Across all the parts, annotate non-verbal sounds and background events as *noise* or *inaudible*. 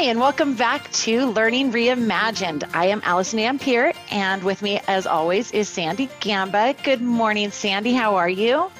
Hi, and welcome back to Learning Reimagined. I am Allison Ampier, and with me, as always, is Sandy Gamba. Good morning, Sandy. How are you?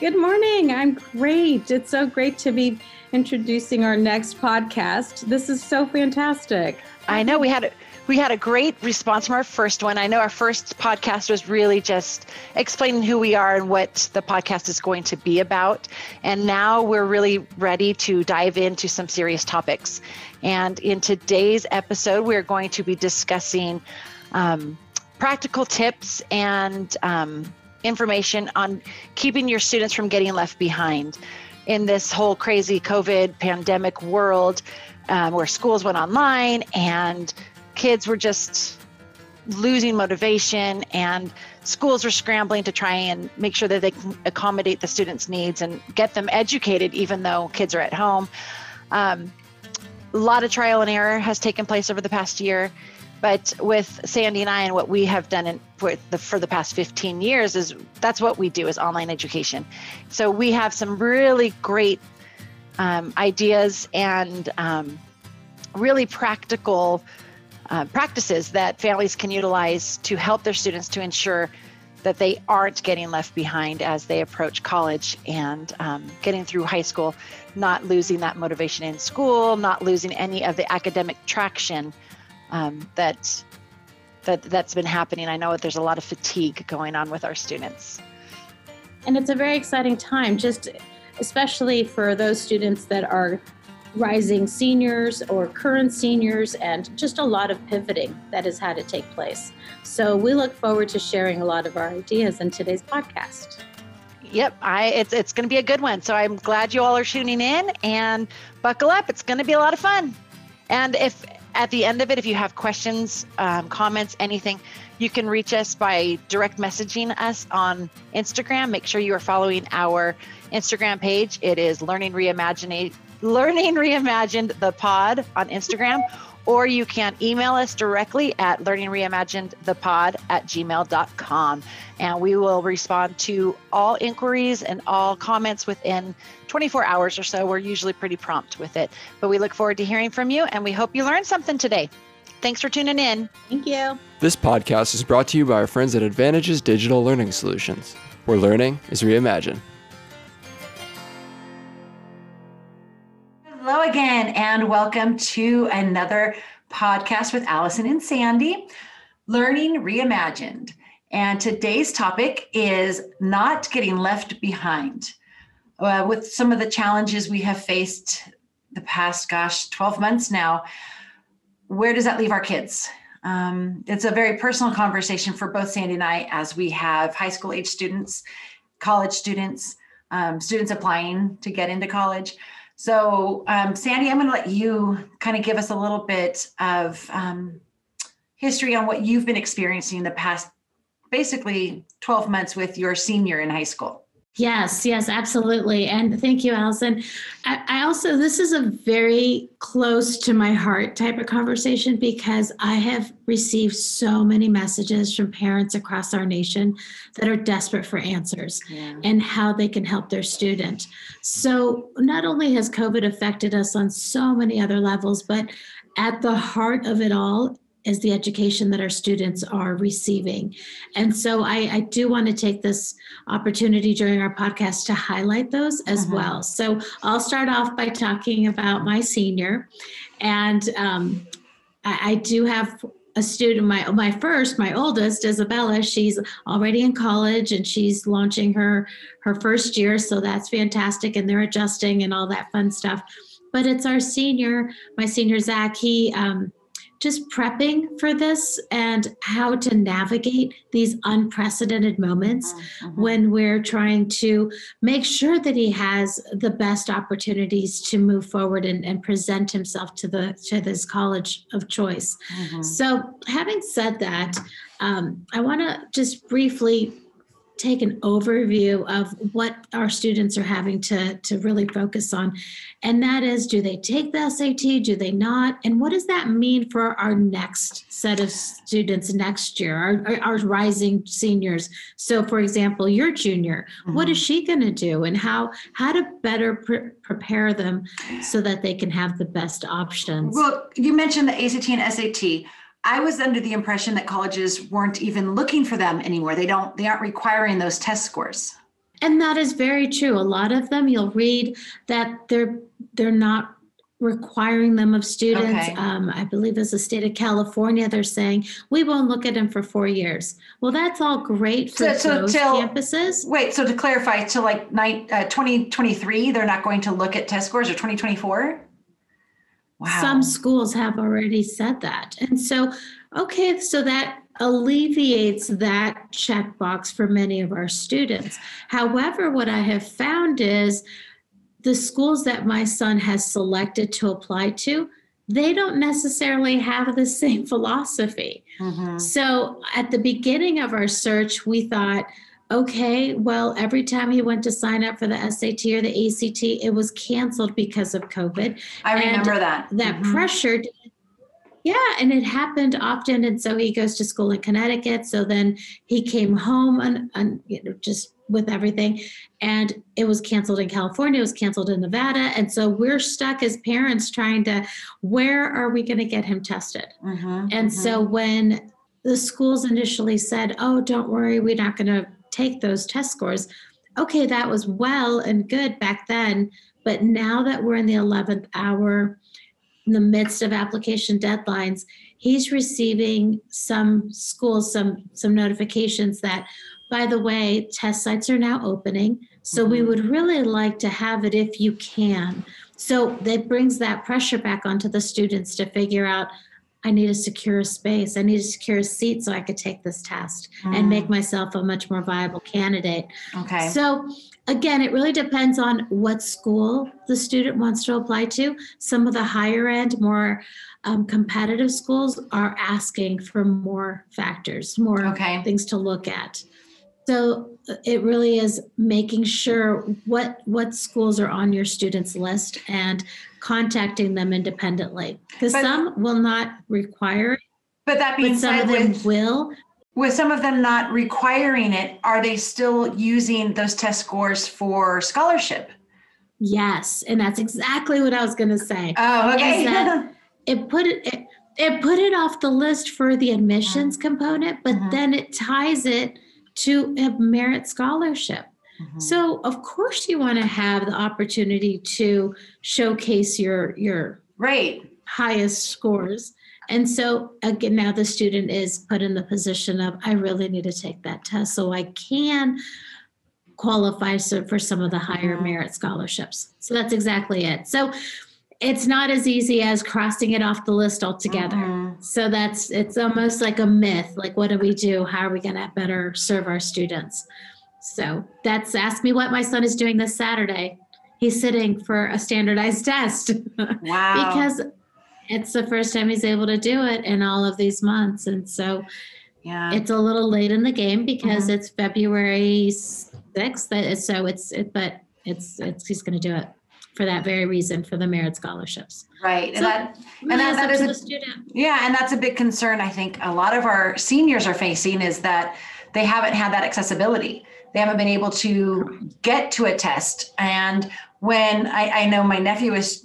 Good morning. I'm great. It's so great to be introducing our next podcast. This is so fantastic. I know we had a, we had a great response from our first one. I know our first podcast was really just explaining who we are and what the podcast is going to be about. And now we're really ready to dive into some serious topics. And in today's episode, we're going to be discussing um, practical tips and um, information on keeping your students from getting left behind in this whole crazy COVID pandemic world um, where schools went online and kids were just losing motivation and schools were scrambling to try and make sure that they can accommodate the students' needs and get them educated, even though kids are at home. Um, a lot of trial and error has taken place over the past year. But with Sandy and I and what we have done in, for, the, for the past 15 years is that's what we do is online education. So we have some really great um, ideas and um, really practical uh, practices that families can utilize to help their students to ensure that they aren't getting left behind as they approach college and um, getting through high school, not losing that motivation in school, not losing any of the academic traction um, that that that's been happening. I know there's a lot of fatigue going on with our students. And it's a very exciting time, just especially for those students that are rising seniors or current seniors, and just a lot of pivoting that has had to take place. So we look forward to sharing a lot of our ideas in today's podcast. Yep, I it's it's going to be a good one. So I'm glad you all are tuning in and buckle up. It's going to be a lot of fun. And if at the end of it, if you have questions, um, comments, anything, you can reach us by direct messaging us on Instagram. Make sure you are following our Instagram page. It is Learning Reimaginate Learning Reimagined the Pod on Instagram, or you can email us directly at learningreimaginedthepod at gmail.com. And we will respond to all inquiries and all comments within 24 hours or so. We're usually pretty prompt with it. But we look forward to hearing from you, and we hope you learned something today. Thanks for tuning in. Thank you. This podcast is brought to you by our friends at Advantages Digital Learning Solutions, where learning is reimagined. Hello again, and welcome to another podcast with Allison and Sandy, Learning Reimagined. And today's topic is not getting left behind. Uh, with some of the challenges we have faced the past, gosh, 12 months now, where does that leave our kids? Um, it's a very personal conversation for both Sandy and I as we have high school age students, college students, um, students applying to get into college. So, um, Sandy, I'm going to let you kind of give us a little bit of um, history on what you've been experiencing in the past basically 12 months with your senior in high school. Yes, yes, absolutely. And thank you, Allison. I, I, also, this is a very close to my heart type of conversation because I have received so many messages from parents across our nation that are desperate for answers yeah. and how they can help their student. So, not only has COVID affected us on so many other levels, but at the heart of it all is the education that our students are receiving. And so I, I do want to take this opportunity during our podcast to highlight those as uh-huh. well. So I'll start off by talking about my senior. And um, I, I do have a student my my first my oldest isabella she's already in college and she's launching her her first year so that's fantastic and they're adjusting and all that fun stuff but it's our senior my senior zach he um, just prepping for this and how to navigate these unprecedented moments mm-hmm. when we're trying to make sure that he has the best opportunities to move forward and, and present himself to the to this college of choice. Mm-hmm. So having said that, um, I want to just briefly take an overview of what our students are having to, to really focus on. And that is do they take the SAT? Do they not? And what does that mean for our next set of students next year, our, our rising seniors? So, for example, your junior, mm-hmm. what is she going to do? And how, how to better pre- prepare them so that they can have the best options? Well, you mentioned the ACT and SAT. I was under the impression that colleges weren't even looking for them anymore. They don't they aren't requiring those test scores. And that is very true. A lot of them you'll read that they're they're not requiring them of students. Okay. Um, I believe as the state of California, they're saying we won't look at them for four years. Well, that's all great for so, so those till, campuses. Wait, so to clarify, to like night, uh, 2023, they're not going to look at test scores or 2024? Wow. Some schools have already said that. And so, okay, so that alleviates that checkbox for many of our students. However, what I have found is the schools that my son has selected to apply to, they don't necessarily have the same *laughs* philosophy. Mm-hmm. So at the beginning of our search, we thought, okay, well, every time he went to sign up for the SAT or the ACT, it was canceled because of COVID. I remember and that. That mm-hmm. pressure. Yeah, and it happened often. And so he goes to school in Connecticut. So then he came home and, and you know, just with everything. And it was canceled in California, it was canceled in Nevada. And so we're stuck as parents trying to, where are we going to get him tested? Mm-hmm, and mm-hmm. so when the schools initially said, oh, don't worry, we're not going to take those test scores. Okay, that was well and good back then. But now that we're in the 11th hour, in the midst of application deadlines, he's receiving some schools some some notifications that by the way test sites are now opening so mm-hmm. we would really like to have it if you can so that brings that pressure back onto the students to figure out I need a secure space. I need a secure seat so I could take this test mm. and make myself a much more viable candidate. Okay. So again, it really depends on what school the student wants to apply to. Some of the higher end, more um, competitive schools are asking for more factors, more okay. things to look at. So it really is making sure what what schools are on your students list and contacting them independently because some will not require it. But that being but some said, of them with, will. With some of them not requiring it, are they still using those test scores for scholarship? Yes, and that's exactly what I was going to say. Oh, okay. *laughs* it put it, it, it put it off the list for the admissions mm-hmm. component, but mm-hmm. then it ties it to a merit scholarship. Mm-hmm. So of course you want to have the opportunity to showcase your your right highest scores. And so again now the student is put in the position of I really need to take that test so I can qualify for some of the higher mm-hmm. merit scholarships. So that's exactly it. So it's not as easy as crossing it off the list altogether. Mm-hmm. So that's it's almost like a myth. Like, what do we do? How are we going to better serve our students? So that's ask me what my son is doing this Saturday. He's sitting for a standardized *laughs* test. Wow. because it's the first time he's able to do it in all of these months. And so yeah. it's a little late in the game because mm-hmm. it's February 6th. So it's, it, but it's, it's, he's going to do it for that very reason for the merit scholarships. Right. So and that, and that, that is a, student. Yeah. And that's a big concern. I think a lot of our seniors are facing is that they haven't had that accessibility. They haven't been able to get to a test. And when I, I know my nephew was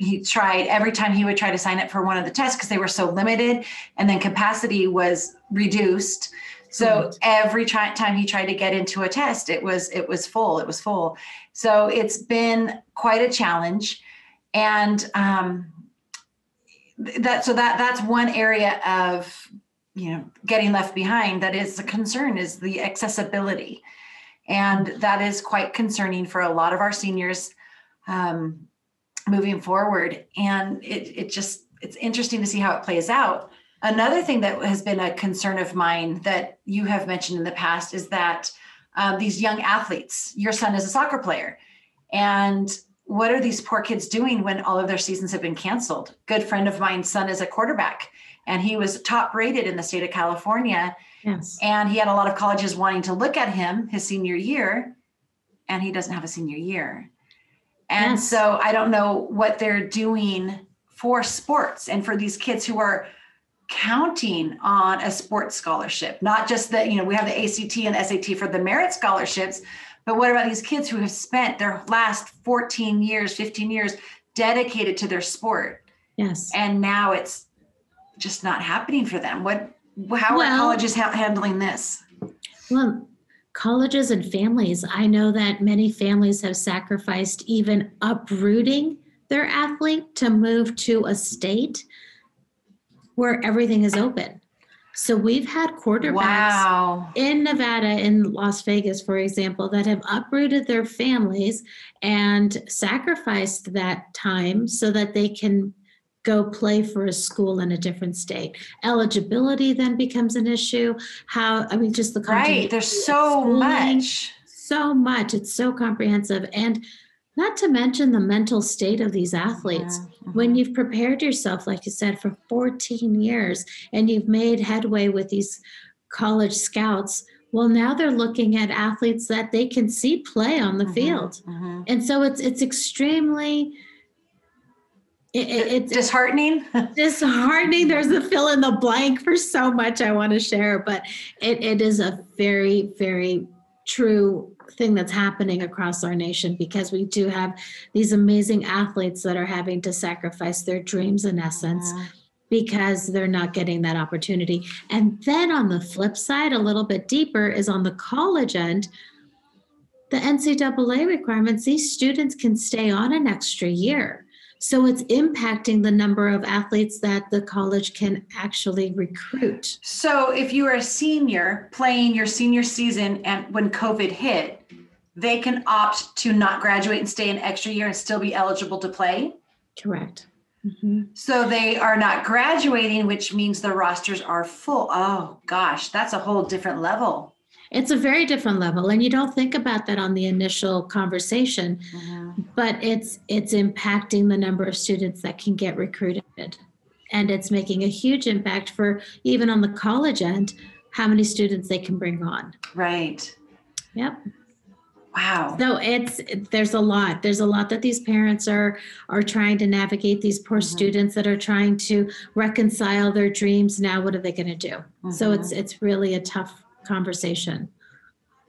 he tried every time he would try to sign up for one of the tests because they were so limited and then capacity was reduced so every try, time he tried to get into a test, it was it was full. It was full. So it's been quite a challenge, and um, that so that that's one area of you know getting left behind that is a concern is the accessibility, and that is quite concerning for a lot of our seniors um, moving forward. And it it just it's interesting to see how it plays out. Another thing that has been a concern of mine that you have mentioned in the past is that um, these young athletes, your son is a soccer player, and what are these poor kids doing when all of their seasons have been canceled? Good friend of mine's son is a quarterback and he was top rated in the state of California. Yes. And he had a lot of colleges wanting to look at him his senior year, and he doesn't have a senior year. And yes. so I don't know what they're doing for sports and for these kids who are counting on a sports scholarship, not just that, you know, we have the ACT and SAT for the merit scholarships, but what about these kids who have spent their last 14 years, 15 years dedicated to their sport? Yes. And now it's just not happening for them. What how well, are colleges ha- handling this? Well, colleges and families, I know that many families have sacrificed even uprooting their athlete to move to a state where everything is open. So we've had quarterbacks wow. in Nevada, in Las Vegas, for example, that have uprooted their families and sacrificed that time so that they can go play for a school in a different state. Eligibility then becomes an issue. How, I mean, just the right. There's so much. So much. It's so comprehensive. And not to mention the mental state of these athletes. Mm-hmm. When you've prepared yourself, like you said, for 14 years and you've made headway with these college scouts, well, now they're looking at athletes that they can see play on the mm-hmm. field. Mm-hmm. And so it's it's extremely it, it, it's disheartening. *laughs* disheartening. There's a fill in the blank for so much I want to share, but it, it is a very, very true thing that's happening across our nation because we do have these amazing athletes that are having to sacrifice their dreams in essence mm-hmm. because they're not getting that opportunity. And then on the flip side, a little bit deeper, is on the college end. The NCAA requirements, these students can stay on an extra year. So it's impacting the number of athletes that the college can actually recruit. So if you are a senior playing your senior season and when COVID hit, they can opt to not graduate and stay an extra year and still be eligible to play? Correct. Mm-hmm. So they are not graduating, which means the rosters are full. Oh gosh, that's a whole different level. It's a very different level, and you don't think about that on the initial conversation, mm-hmm. but it's it's impacting the number of students that can get recruited, and it's making a huge impact for even on the college end how many students they can bring on. Right. Yep. Wow. So it's there's a lot. There's a lot that these parents are are trying to navigate. These poor mm-hmm. students that are trying to reconcile their dreams. Now, what are they going to do? Mm-hmm. So it's it's really a tough conversation.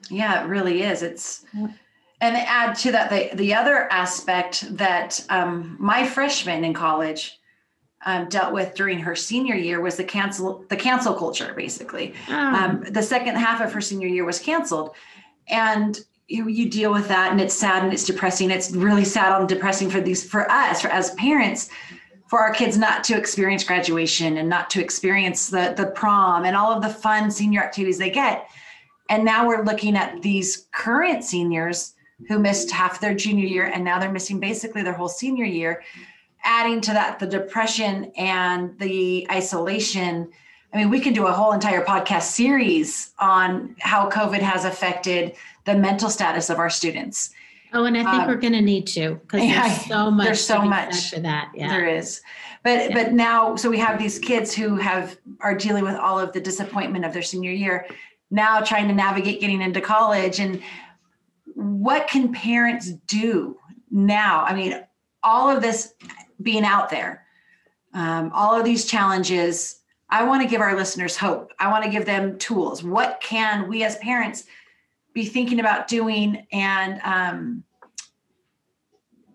Yeah, it really is. It's and add to that the the other aspect that um, my freshman in college um, dealt with during her senior year was the cancel the cancel culture. Basically, oh. um, the second half of her senior year was canceled, and you, deal with that, and it's sad and it's depressing. It's really sad and depressing for these for us for as parents for our kids not to experience graduation and not to experience the the prom and all of the fun senior activities they get. And now we're looking at these current seniors who missed half their junior year and now they're missing basically their whole senior year. Adding to that the depression and the isolation. I mean, we can do a whole entire podcast series on how COVID has affected the mental status of our students Oh, and I think um, we're going to need to because there's so much. There's so much for that. Yeah, there is. But yeah. but now, so we have these kids who have are dealing with all of the disappointment of their senior year. Now trying to navigate getting into college, and what can parents do now? I mean, all of this being out there, um, all of these challenges. I want to give our listeners hope. I want to give them tools. What can we as parents? Be thinking about doing and um,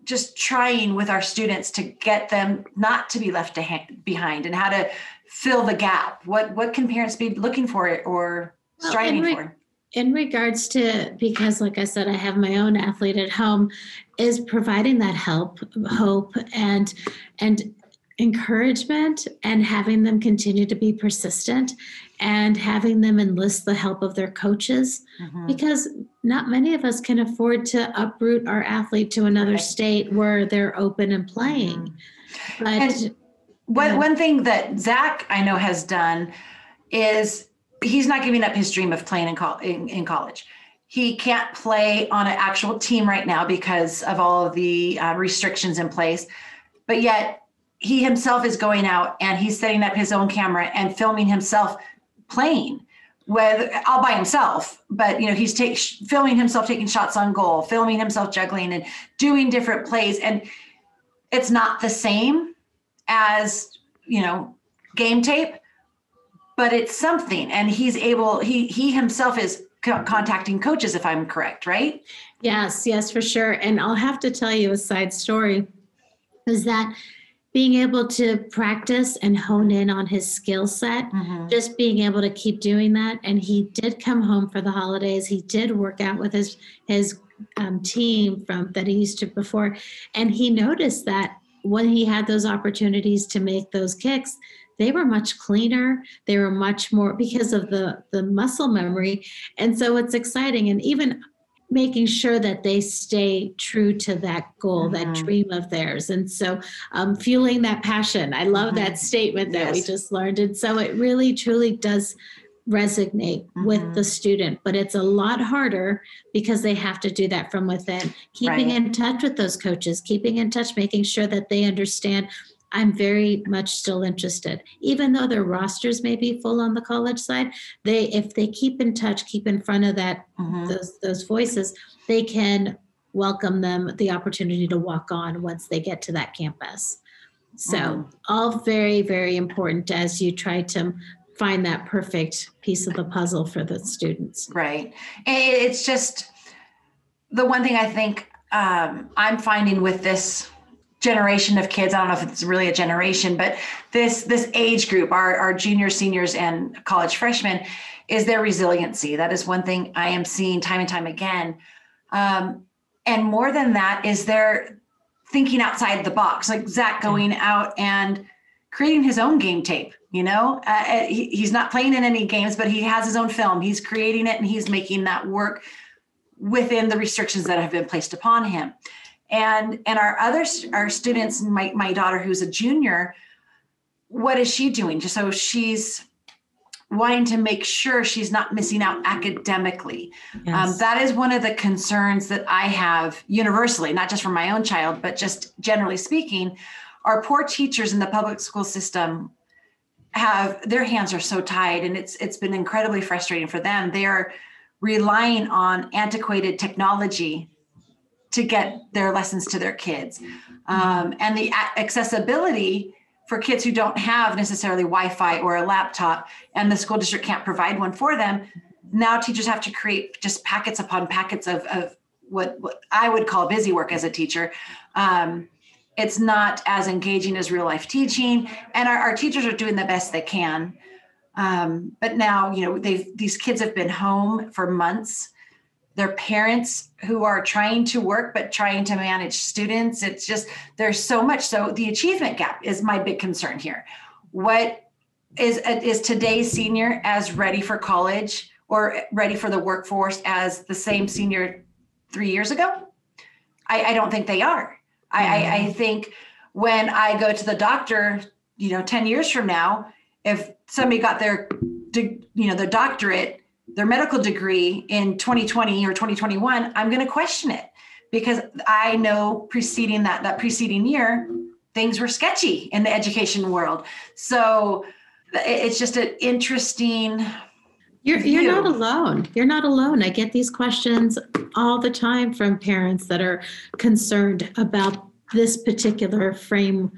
just trying with our students to get them not to be left behind and how to fill the gap. What what can parents be looking for or striving well, in re- for? in regards to because like i said i have my own athlete at home is providing that help hope and and encouragement and having them continue to be persistent and having them enlist the help of their coaches mm-hmm. because not many of us can afford to uproot our athlete to another right. state where they're open and playing. Mm-hmm. But and one, one thing that Zach I know has done is he's not giving up his dream of playing in, in, in college. he can't play on an actual team right now because of all of the uh, restrictions in place. But yet, he himself is going out and he's setting up his own camera and filming himself playing with all by himself. But you know he's take, filming himself taking shots on goal filming himself juggling and doing different plays. And it's not the same as you know game tape but it's something. And he's able he he himself is co- contacting coaches if i'm correct right? Yes yes for sure. And i'll have to tell you a side story is that being able to practice and hone in on his skill set, mm-hmm. just being able to keep doing that. And he did come home for the holidays. He did work out with his his um, team from that he used to before, and he noticed that when he had those opportunities to make those kicks, they were much cleaner they were much more because of the the muscle memory and so it's exciting and even making sure that they stay true to that goal, mm-hmm. that dream of theirs. And so um, fueling that passion. I love mm-hmm. that statement that yes. we just learned. And so it really, truly does resonate mm-hmm. with the student, but it's a lot harder because they have to do that from within. Keeping right. in touch with those coaches, keeping in touch, making sure that they understand I'm very much still interested. Even though their rosters may be full on the college side, they if they keep in touch, keep in front of that mm-hmm. those those voices, they can welcome them the opportunity to walk on once they get to that campus. So mm. all very, very important as you try to find that perfect piece of the puzzle for the students. Right. It's just the one thing I think um, I'm finding with this generation of kids. I don't know if it's really a generation but this this age group our, our juniors seniors and college freshmen is their resiliency. That is one thing i am seeing time and time again. Um, and more than that is their thinking outside the box like zach going out and creating his own game tape you know? Uh, uh, he, he's not playing in any games but he has his own film. He's creating it and he's making that work within the restrictions that have been placed upon him and and our other our students my, my daughter who's a junior what is she doing? So she's wanting to make sure she's not missing out academically. Um, yes. um, that is one of the concerns that i have universally not just for my own child but just generally speaking our poor teachers in the public school system have their hands are so tied and it's it's been incredibly frustrating for them. They are relying on antiquated technology to get their lessons to their kids. Um, and the accessibility for kids who don't have necessarily Wi-Fi or a laptop, and the school district can't provide one for them. Now teachers have to create just packets upon packets of, of what, what I would call busy work as a teacher. Um, it's not as engaging as real life teaching, and our, our teachers are doing the best they can. Um, but now, you know, they've these kids have been home for months their parents who are trying to work but trying to manage students. It's just there's so much. So the achievement gap is my big concern here. What is is today's senior as ready for college or ready for the workforce as the same senior three years ago? I, I don't think they are. I, I, I mm-hmm. think when i go to the doctor you know 10 years from now if somebody got their you know their doctorate their medical degree in 2020 or 2021, I'm going to question it because I know preceding that that preceding year, things were sketchy in the education world. So it's just an interesting. You're you're not alone. You're not alone. I get these questions all the time from parents that are concerned about this particular frame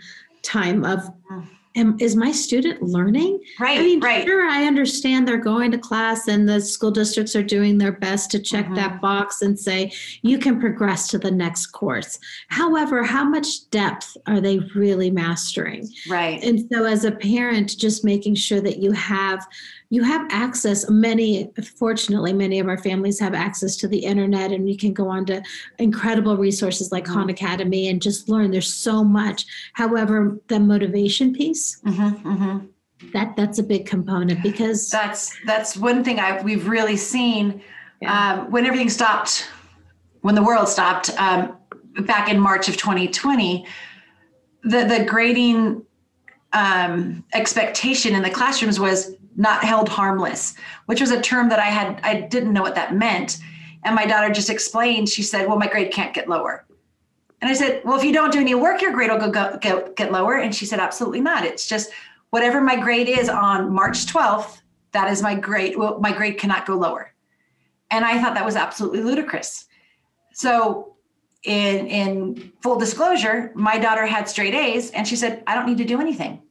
time of mm am, is my student learning? Right. I mean, right. sure, I understand they're going to class and the school districts are doing their best to check mm-hmm. that box and say you can progress to the next course. However, how much depth are they really mastering? Right. And so, as a parent, just making sure that you have you have access many fortunately many of our families have access to the internet and you can go on to incredible resources like mm-hmm. khan academy and just learn there's so much however the motivation piece mm-hmm, mm-hmm. that that's a big component because that's that's one thing i we've really seen yeah. um, when everything stopped when the world stopped um, back in march of 2020 the the grading um, expectation in the classrooms was not held harmless, which was a term that I had I didn't know what that meant. And my daughter just explained, she said, Well, my grade can't get lower. And I said, Well, if you don't do any work, your grade will go, go get, get lower. And she said, Absolutely not. It's just whatever my grade is on March 12th, that is my grade. Well, my grade cannot go lower. And I thought that was absolutely ludicrous. So in in full disclosure, my daughter had straight A's and she said, I don't need to do anything.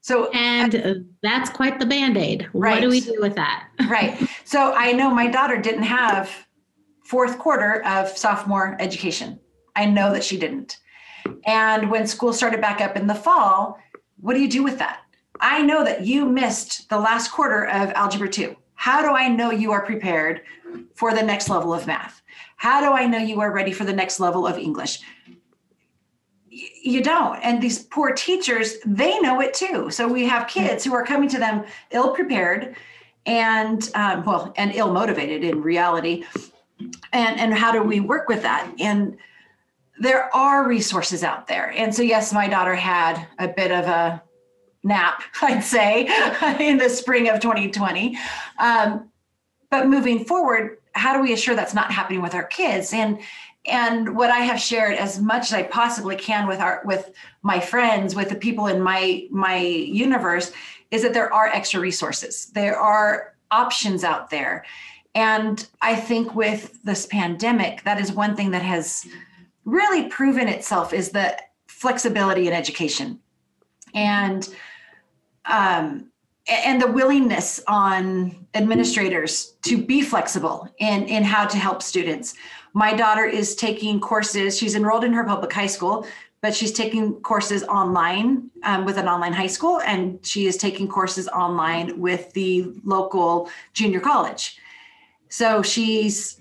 So and I, that's quite the band-aid. Right. What do we do with that? *laughs* right. So I know my daughter didn't have fourth quarter of sophomore education. I know that she didn't. And when school started back up in the fall, what do you do with that? I know that you missed the last quarter of algebra 2. How do I know you are prepared for the next level of math? How do I know you are ready for the next level of English? You don't. And these poor teachers, they know it too. So we have kids who are coming to them ill prepared and, um, well, and ill motivated in reality. And, and how do we work with that? And there are resources out there. And so, yes, my daughter had a bit of a nap, *laughs* I'd say, *laughs* in the spring of 2020. Um, but moving forward, how do we assure that's not happening with our kids? And and what I have shared as much as I possibly can with our with my friends, with the people in my my universe, is that there are extra resources. There are options out there. And I think with this pandemic, that is one thing that has really proven itself is the flexibility in education. And um, and the willingness on administrators to be flexible in, in how to help students. My daughter is taking courses, she's enrolled in her public high school, but she's taking courses online um, with an online high school, and she is taking courses online with the local junior college. So she's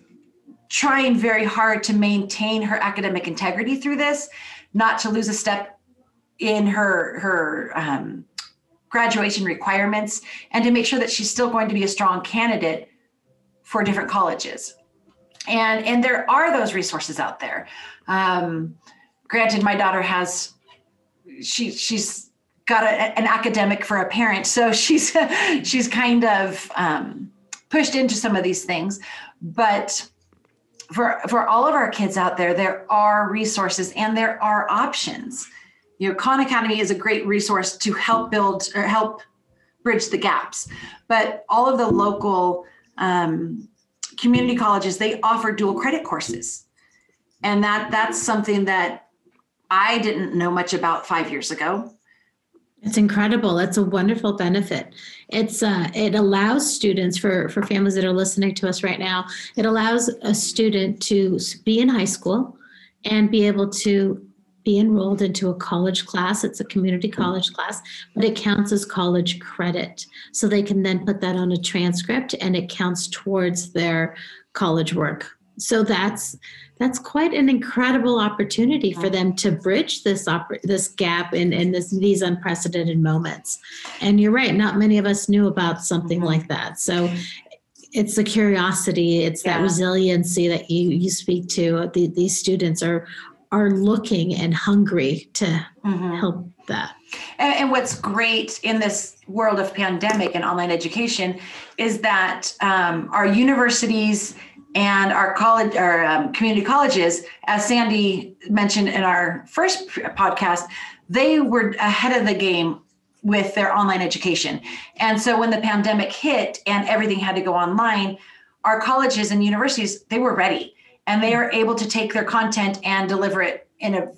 trying very hard to maintain her academic integrity through this, not to lose a step in her her um, graduation requirements and to make sure that she's still going to be a strong candidate for different colleges. And, and there are those resources out there. Um, granted, my daughter has, she, she's got a, an academic for a parent. So *laughs* she's, she's kind of um, pushed into some of these things, but for, for all of our kids out there, there are resources and there are options you know khan academy is a great resource to help build or help bridge the gaps but all of the local um, community colleges they offer dual credit courses and that that's something that i didn't know much about five years ago it's incredible. It's a wonderful benefit. It's uh, it allows students for for families that are listening to us right now. It allows a student to be in high school and be able to be enrolled into a college class. It's a community college class, but it counts as college credit. So they can then put that on a transcript and it counts towards their college work. So that's that's quite an incredible opportunity for them to bridge this oper- this gap in, in this, these unprecedented moments. And you're right, not many of us knew about something mm-hmm. like that. So it's the curiosity, it's yeah. that resiliency that you you speak to. The, these students are are looking and hungry to mm-hmm. help that. And, and, what's great in this world of pandemic and online education is that um, our universities and our college, our um, community colleges, as Sandy mentioned in our first podcast, they were ahead of the game with their online education. And so when the pandemic hit and everything had to go online, our colleges and universities, they were ready and they are able to take their content and deliver it in a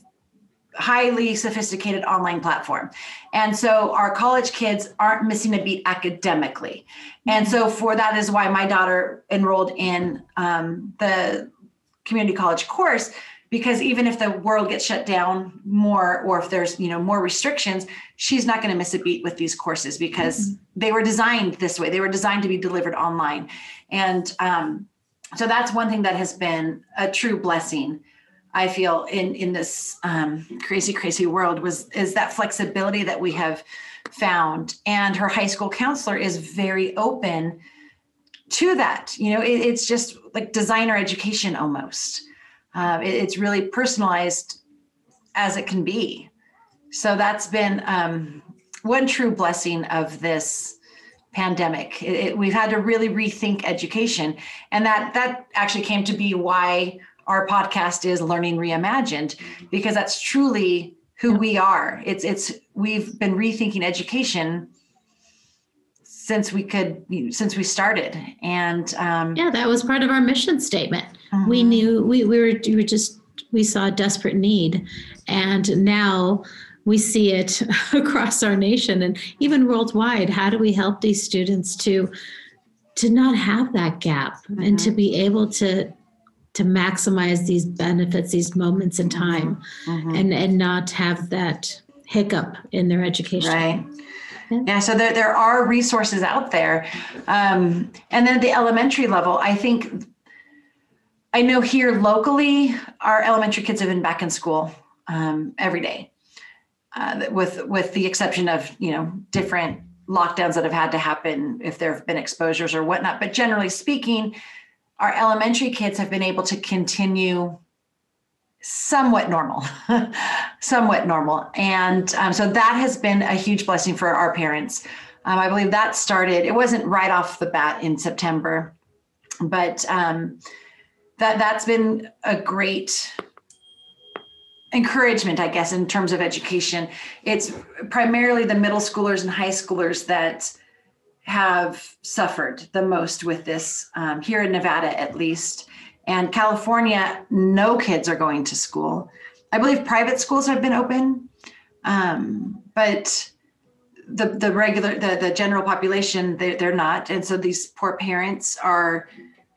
highly sophisticated online platform. And so our college kids aren't missing a beat academically. And so for that is why my daughter enrolled in um, the community college course because even if the world gets shut down more or if there's you know more restrictions she's not going to miss a beat with these courses because mm-hmm. they were designed this way they were designed to be delivered online and um, so that's one thing that has been a true blessing i feel in in this um, crazy crazy world was is that flexibility that we have found. And her high school counselor is very open to that. You know it, it's just like designer education almost. Uh, it, it's really personalized as it can be. So that's been um, one true blessing of this pandemic. It, it, we've had to really rethink education, and that that actually came to be why our podcast is Learning Reimagined, because that's truly who we are. It's it's we've been rethinking education since we could since we started, and um, yeah, that was part of our mission statement. Mm-hmm. We knew we we were we were just we saw a desperate need, and now we see it *laughs* across our nation and even worldwide how do we help these students to to not have that gap mm-hmm. and to be able to to maximize these benefits these moments in mm-hmm. time mm-hmm. and and not have that hiccup in their education right yeah. so there, there are resources out there um, and then the elementary level i think i know here locally our elementary kids have been back in school um, every day uh, with with the exception of you know different lockdowns that have had to happen if there have been exposures or whatnot. But generally speaking, our elementary kids have been able to continue somewhat normal, *laughs* somewhat normal, and um, so that has been a huge blessing for our parents. Um, I believe that started. It wasn't right off the bat in September, but um, that that's been a great encouragement, I guess, in terms of education. It's primarily the middle schoolers and high schoolers that have suffered the most with this um, here in Nevada, at least. And California, no kids are going to school. I believe private schools have been open, um, but the the regular the the general population they, they're not, and so these poor parents are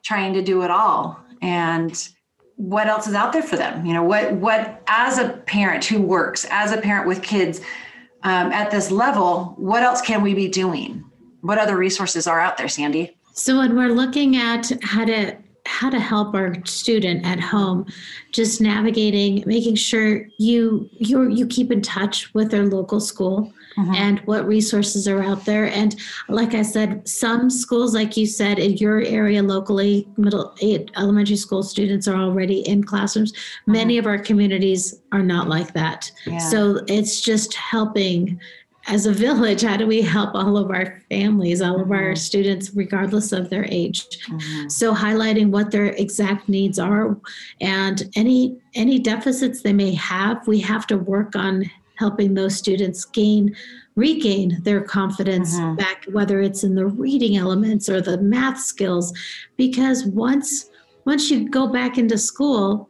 trying to do it all. And what else is out there for them? You know what what as a parent who works as a parent with kids um, at this level what else can we be doing? What other resources are out there sandy? So when we're looking at how to how to help our student at home just navigating making sure you you you keep in touch with their local school mm-hmm. and what resources are out there. And like I said, some schools, like you said, in your area locally, middle eight elementary school students are already in classrooms. Mm-hmm. Many of our communities are not like that. Yeah. So it's just helping as a village, how do we help all of our families, all of our mm-hmm. students, regardless of their age? Mm-hmm. So highlighting what their exact needs are and any any deficits they may have, we have to work on helping those students gain regain their confidence mm-hmm. back whether it's in the reading elements or the math skills because once once you go back into school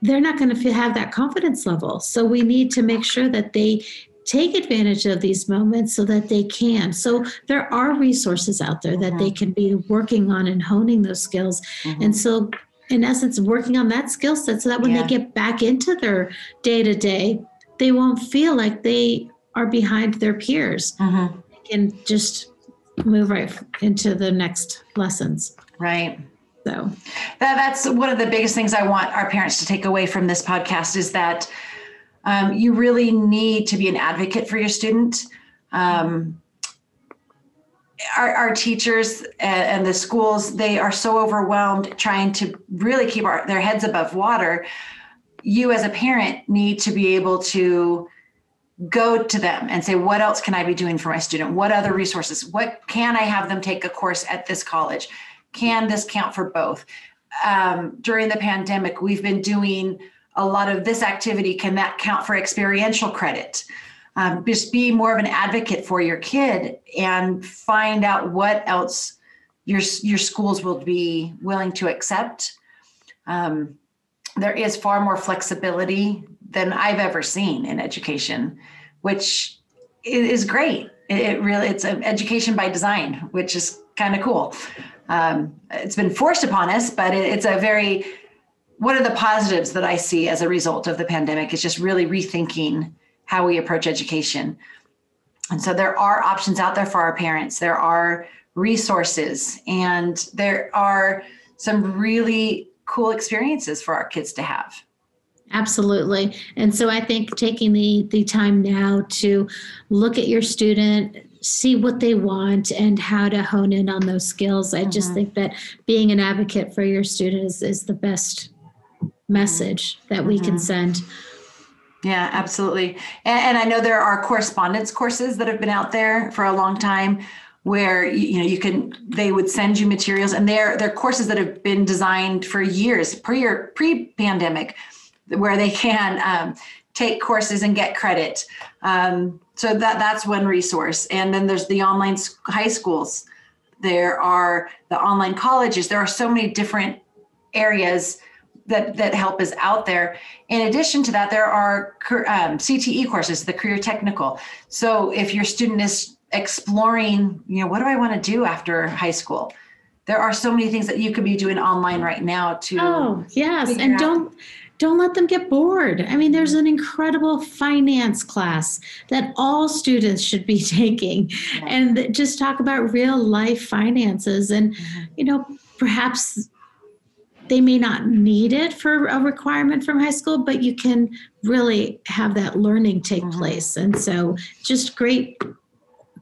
they're not going to have that confidence level so we need to make sure that they take advantage of these moments so that they can so there are resources out there that mm-hmm. they can be working on and honing those skills mm-hmm. and so in essence working on that skill set so that when yeah. they get back into their day to day they won't feel like they are behind their peers mm-hmm. and just move right into the next lessons. Right. So that, that's one of the biggest things I want our parents to take away from this podcast is that um, you really need to be an advocate for your student. Um, our, our, teachers and, the schools, they are so overwhelmed trying to really keep our, their heads above water you as a parent need to be able to go to them and say what else can i be doing for my student? What other resources? What can i have them take a course at this college? Can this count for both? Um, during the pandemic we've been doing a lot of this activity. Can that count for experiential credit? Um, just be more of an advocate for your kid and find out what else your your schools will be willing to accept. Um, there is far more flexibility than I've ever seen in education, which is great. It really it's an education by design, which is kind of cool. Um, it's been forced upon us, but it's a very one of the positives that I see as a result of the pandemic is just really rethinking how we approach education. And so there are options out there for our parents. There are resources, and there are some really cool experiences for our kids to have. Absolutely. And so i think taking the the time now to look at your student see what they want and how to hone in on those skills. I mm-hmm. just think that being an advocate for your students is, is the best message that we mm-hmm. can send. Yeah absolutely. And, and, i know there are correspondence courses that have been out there for a long time where you know you can they would send you materials and they're they're courses that have been designed for years pre pre pandemic where they can um, take courses and get credit um, so that that's one resource and then there's the online high schools there are the online colleges there are so many different areas that that help is out there. In addition to that, there are um, CTE courses, the career technical. So if your student is exploring, you know, what do I want to do after high school? There are so many things that you could be doing online right now to. Oh yes, and out. don't don't let them get bored. I mean, there's an incredible finance class that all students should be *laughs* taking, and just talk about real life finances and, mm-hmm. you know, perhaps they may not need it for a requirement from high school, but you can really have that learning take mm-hmm. place. And so, just great,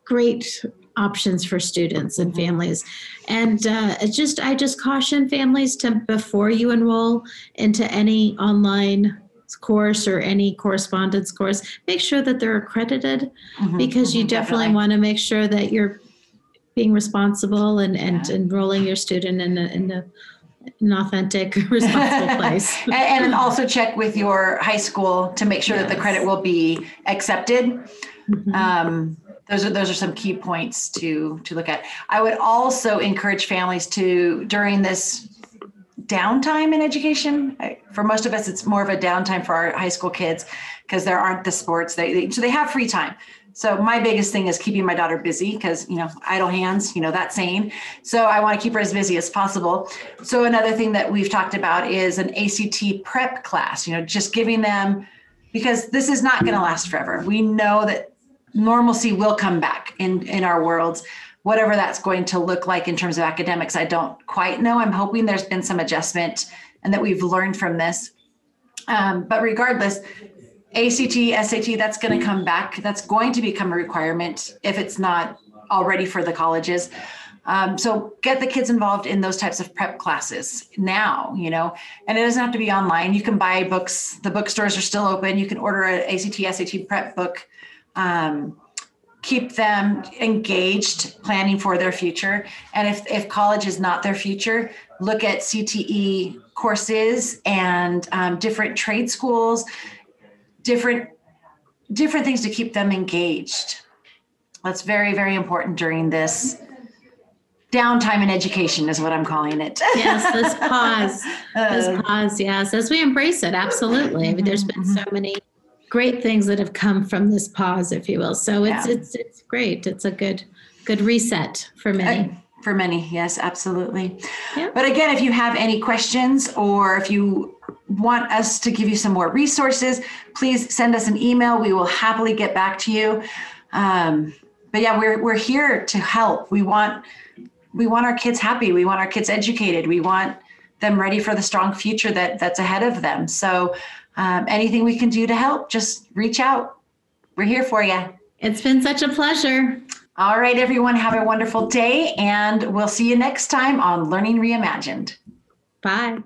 great options for students and mm-hmm. families. And uh, just, I just caution families to before you enroll into any online course or any correspondence course, make sure that they're accredited mm-hmm, because you mm-hmm, definitely, definitely. want to make sure that you're being responsible and, and yeah. enrolling your student in a, in a an authentic, *laughs* responsible place. *laughs* and, and, also check with your high school to make sure yes. that the credit will be accepted. Mm-hmm. Um, those are those are some key points to to look at. I would also encourage families to during this downtime in education. For most of us, it's more of a downtime for our high school kids because there aren't the sports. They, they so they have free time. So my biggest thing is keeping my daughter busy because you know idle hands, you know that saying. So I want to keep her as busy as possible. So another thing that we've talked about is an ACT prep class. You know, just giving them because this is not going to last forever. We know that normalcy will come back in in our worlds whatever that's going to look like in terms of academics i don't quite know i'm hoping there's been some adjustment and that we've learned from this um, but regardless ACT, SAT, that's going to come back. That's going to become a requirement if it's not already for the colleges. Um, so get the kids involved in those types of prep classes now, you know, and it doesn't have to be online. You can buy books. The bookstores are still open. You can order an ACT, SAT prep book. Um, keep them engaged, planning for their future. And if, if college is not their future, look at CTE courses and um, different trade schools different different things to keep them engaged. That's very, very important during this downtime in education is what I'm calling it. *laughs* yes, this pause. This uh, pause, yes. As we embrace it, absolutely. I mean, there's been so mm-hmm. many great things that have come from this pause, if you will. So it's yeah. it's it's great. It's a good good reset for many. Uh, for many, yes, absolutely. Yeah. But again, if you have any questions or if you want us to give you some more resources, please send us an email. We will happily get back to you. Um, but yeah, we're we're here to help. We want we want our kids happy. We want our kids educated. We want them ready for the strong future that that's ahead of them. So um, anything we can do to help, just reach out. We're here for you. It's been such a pleasure. All right, everyone, have a wonderful day, and we'll see you next time on Learning Reimagined. Bye.